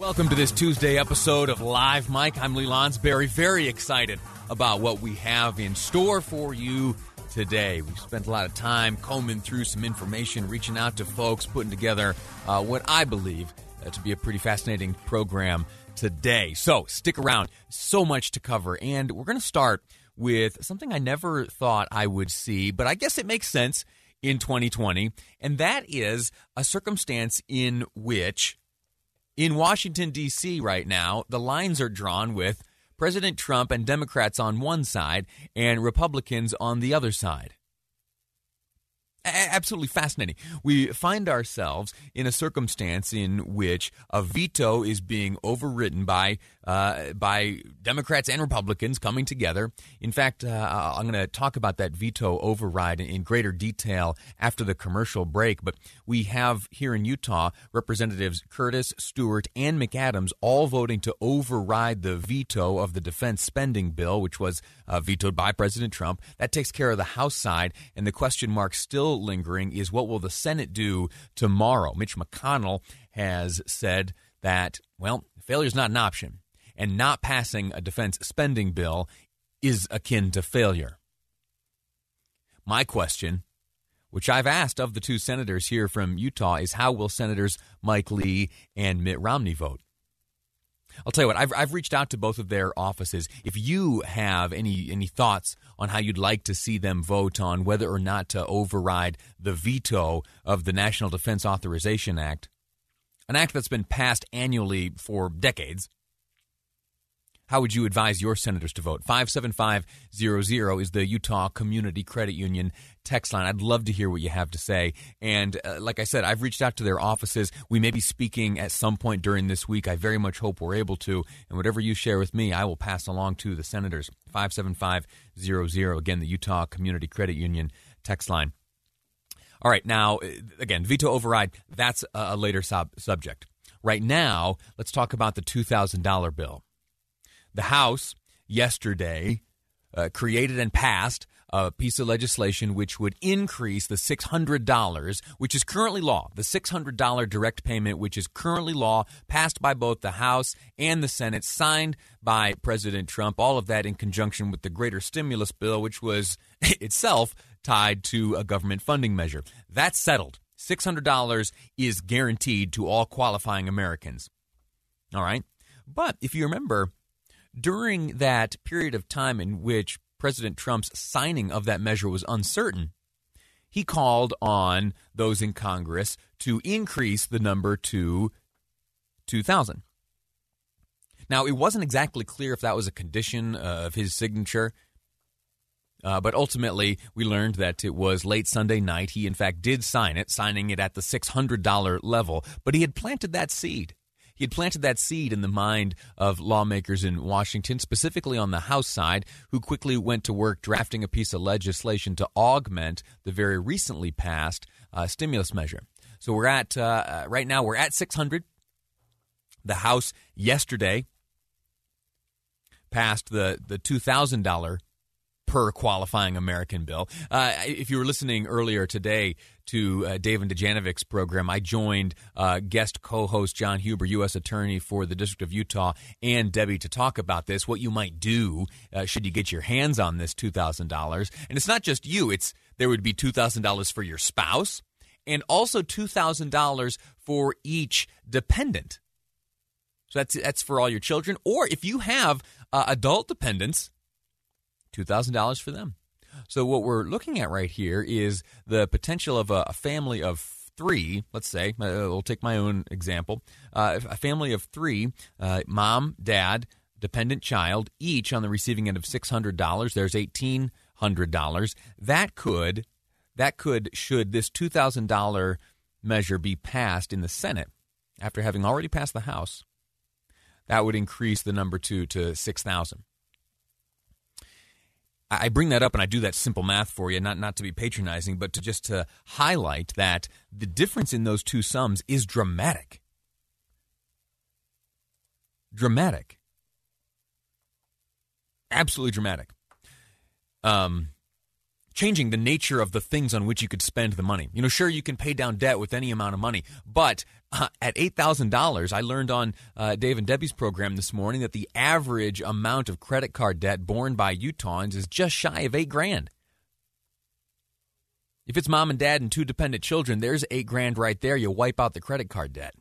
Welcome to this Tuesday episode of Live Mic. I'm Lee Lonsberry. Very excited about what we have in store for you today. We've spent a lot of time combing through some information, reaching out to folks, putting together uh, what I believe uh, to be a pretty fascinating program today. So stick around. So much to cover. And we're going to start with something I never thought I would see, but I guess it makes sense in 2020. And that is a circumstance in which in Washington, D.C. right now, the lines are drawn with President Trump and Democrats on one side and Republicans on the other side absolutely fascinating. We find ourselves in a circumstance in which a veto is being overwritten by uh, by Democrats and Republicans coming together. In fact, uh, I'm going to talk about that veto override in greater detail after the commercial break. But we have here in Utah Representatives Curtis, Stewart, and McAdams all voting to override the veto of the defense spending bill, which was uh, vetoed by President Trump. That takes care of the House side, and the question mark still lingering is what will the Senate do tomorrow? Mitch McConnell has said that, well, failure is not an option, and not passing a defense spending bill is akin to failure. My question, which I've asked of the two senators here from Utah, is how will Senators Mike Lee and Mitt Romney vote? I'll tell you what, I've, I've reached out to both of their offices. If you have any, any thoughts on how you'd like to see them vote on whether or not to override the veto of the National Defense Authorization Act, an act that's been passed annually for decades, how would you advise your senators to vote? 57500 is the Utah Community Credit Union text line. I'd love to hear what you have to say. And uh, like I said, I've reached out to their offices. We may be speaking at some point during this week. I very much hope we're able to. And whatever you share with me, I will pass along to the senators. 57500. Again, the Utah Community Credit Union text line. All right, now, uh, again, veto override, that's a later sub- subject. Right now, let's talk about the $2,000 bill. The House yesterday uh, created and passed a piece of legislation which would increase the $600, which is currently law, the $600 direct payment, which is currently law, passed by both the House and the Senate, signed by President Trump. All of that in conjunction with the greater stimulus bill, which was itself tied to a government funding measure. That's settled. $600 is guaranteed to all qualifying Americans. All right. But if you remember, during that period of time in which President Trump's signing of that measure was uncertain, he called on those in Congress to increase the number to 2,000. Now, it wasn't exactly clear if that was a condition of his signature, uh, but ultimately we learned that it was late Sunday night. He, in fact, did sign it, signing it at the $600 level, but he had planted that seed. He had planted that seed in the mind of lawmakers in Washington, specifically on the House side, who quickly went to work drafting a piece of legislation to augment the very recently passed uh, stimulus measure. So we're at, uh, uh right now, we're at 600. The House yesterday passed the, the $2,000 per qualifying American bill. Uh, if you were listening earlier today to uh, Dave and Dujanovic's program, I joined uh, guest co-host John Huber, U.S. Attorney for the District of Utah, and Debbie to talk about this. What you might do uh, should you get your hands on this two thousand dollars, and it's not just you. It's there would be two thousand dollars for your spouse, and also two thousand dollars for each dependent. So that's that's for all your children, or if you have uh, adult dependents $2,000 for them. So, what we're looking at right here is the potential of a, family of three, let's say, uh, we'll take my own example, uh, a family of three, uh, mom, dad, dependent child, each on the receiving end of $600. There's $1,800. That could, that could, should this $2,000 measure be passed in the Senate after having already passed the House, That would increase the number two to 6,000. I bring that up and I do that simple math for you, not, not to be patronizing, but to just to highlight that the difference in those two sums is dramatic. Dramatic. Absolutely dramatic. Um, changing the nature of the things on which you could spend the money. You know, sure, you can pay down debt with any amount of money, but uh, at $8,000, I learned on uh, Dave and Debbie's program this morning that the average amount of credit card debt borne by Utahns is just shy of 8 grand. If it's mom and dad and two dependent children, there's 8 grand right there. You wipe out the credit card debt.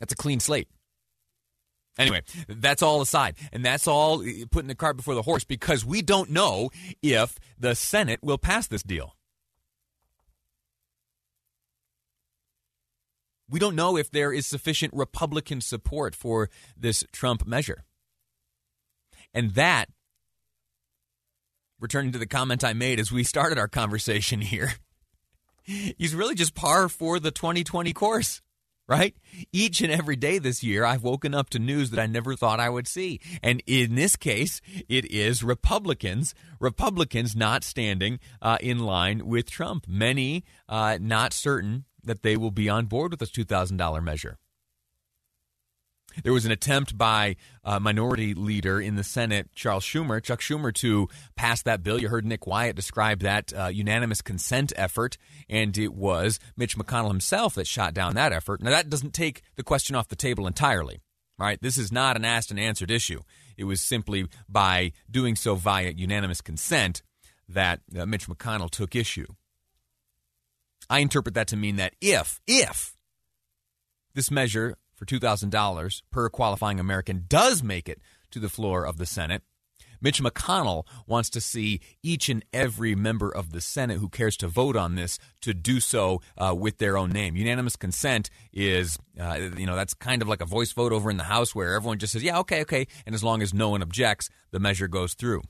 That's a clean slate. Anyway, that's all aside. And that's all eh, putting the cart before the horse because we don't know if the Senate will pass this deal. We don't know if there is sufficient Republican support for this Trump measure. And that, returning to the comment I made as we started our conversation here, he's really just par for the 2020 course right? Each and every day this year, I've woken up to news that I never thought I would see. And in this case, it is Republicans, Republicans not standing uh, in line with Trump. Many uh, not certain that they will be on board with this $2,000 measure. There was an attempt by uh, Minority Leader in the Senate, Charles Schumer, Chuck Schumer, to pass that bill. You heard Nick Wyatt describe that uh, unanimous consent effort, and it was Mitch McConnell himself that shot down that effort. Now, that doesn't take the question off the table entirely. Right? This is not an asked and answered issue. It was simply by doing so via unanimous consent that uh, Mitch McConnell took issue. I interpret that to mean that if, if this measure for $2,000 per qualifying American does make it to the floor of the Senate, Mitch McConnell wants to see each and every member of the Senate who cares to vote on this to do so uh, with their own name. Unanimous consent is, uh, you know, that's kind of like a voice vote over in the House where everyone just says, yeah, okay, okay. And as long as no one objects, the measure goes through.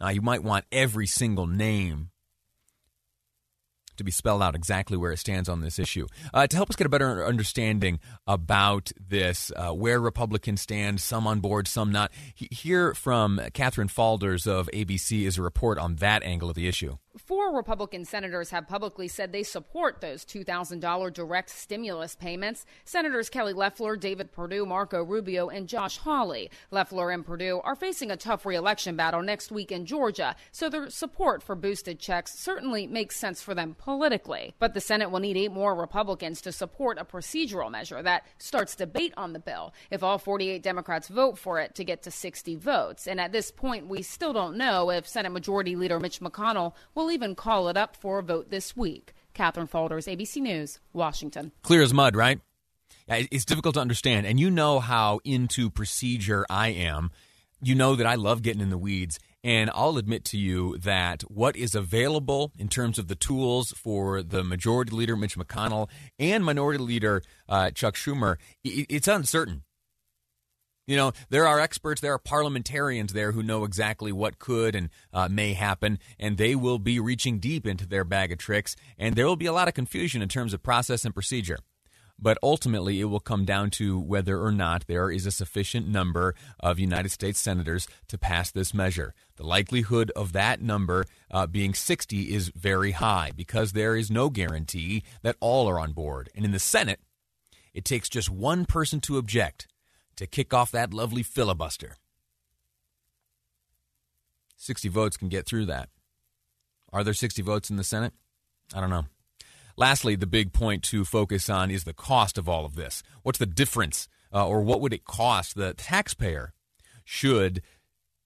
Now, you might want every single name to be spelled out exactly where it stands on this issue. Uh, to help us get a better understanding about this, uh, where Republicans stand, some on board, some not, he- from Katherine Faulders of ABC is a report on that angle of the issue. Four Republican senators have publicly said they support those $2,000 direct stimulus payments. Senators Kelly Loeffler, David Perdue, Marco Rubio, and Josh Hawley. Loeffler and Perdue are facing a tough reelection battle next week in Georgia, so their support for boosted checks certainly makes sense for them politically. But the Senate will need eight more Republicans to support a procedural measure that starts debate on the bill if all 48 Democrats vote for it to get to 60 votes. And at this point, we still don't know if Senate Majority Leader Mitch McConnell will will even call it up for a vote this week. Katherine Faulders, ABC News, Washington. Clear as mud, right? It's difficult to understand. And you know how into procedure I am. You know that I love getting in the weeds. And I'll admit to you that what is available in terms of the tools for the majority leader, Mitch McConnell, and minority leader, uh, Chuck Schumer, it's uncertain. You know, there are experts, there are parliamentarians there who know exactly what could and uh, may happen, and they will be reaching deep into their bag of tricks, and there will be a lot of confusion in terms of process and procedure. But ultimately, it will come down to whether or not there is a sufficient number of United States senators to pass this measure. The likelihood of that number uh, being 60 is very high because there is no guarantee that all are on board. And in the Senate, it takes just one person to object to kick off that lovely filibuster. 60 votes can get through that. Are there 60 votes in the Senate? I don't know. Lastly, the big point to focus on is the cost of all of this. What's the difference, uh, or what would it cost the taxpayer should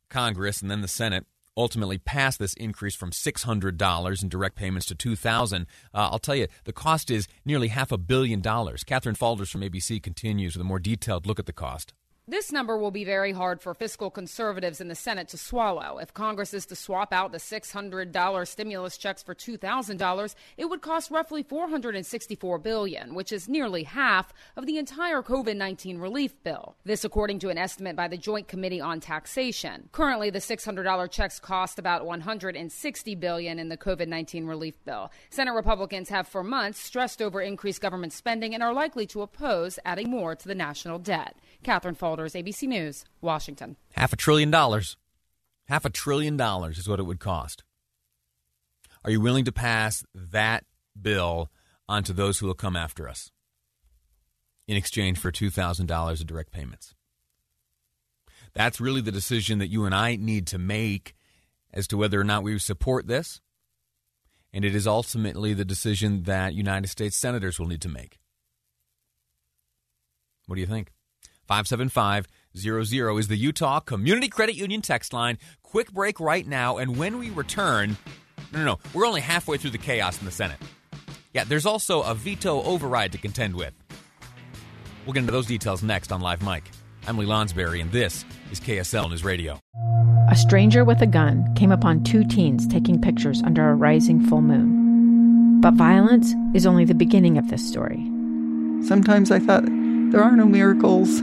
Congress and then the Senate ultimately pass this increase from $600 in direct payments to 2000 uh, I'll tell you, the cost is nearly half a billion dollars. Katherine Faulders from ABC continues with a more detailed look at the cost. This number will be very hard for fiscal conservatives in the Senate to swallow. If Congress is to swap out the $600 stimulus checks for $2,000, it would cost roughly 464 billion, which is nearly half of the entire COVID-19 relief bill. This according to an estimate by the Joint Committee on Taxation. Currently, the $600 checks cost about 160 billion in the COVID-19 relief bill. Senate Republicans have for months stressed over increased government spending and are likely to oppose adding more to the national debt. Catherine Katherine Faulders, ABC News, Washington. Half a trillion dollars. Half a trillion dollars is what it would cost. Are you willing to pass that bill on to those who will come after us in exchange for $2,000 of direct payments? That's really the decision that you and I need to make as to whether or not we support this. And it is ultimately the decision that United States senators will need to make. What do you think? 57500 is the Utah Community Credit Union text line. Quick break right now, and when we return, no, no, no, we're only halfway through the chaos in the Senate. Yeah, there's also a veto override to contend with. We'll get into those details next on Live Mic. I'm Lee Lonsberry, and this is KSL News Radio. A stranger with a gun came upon two teens taking pictures under a rising full moon. But violence is only the beginning of this story. Sometimes I thought, there are no miracles.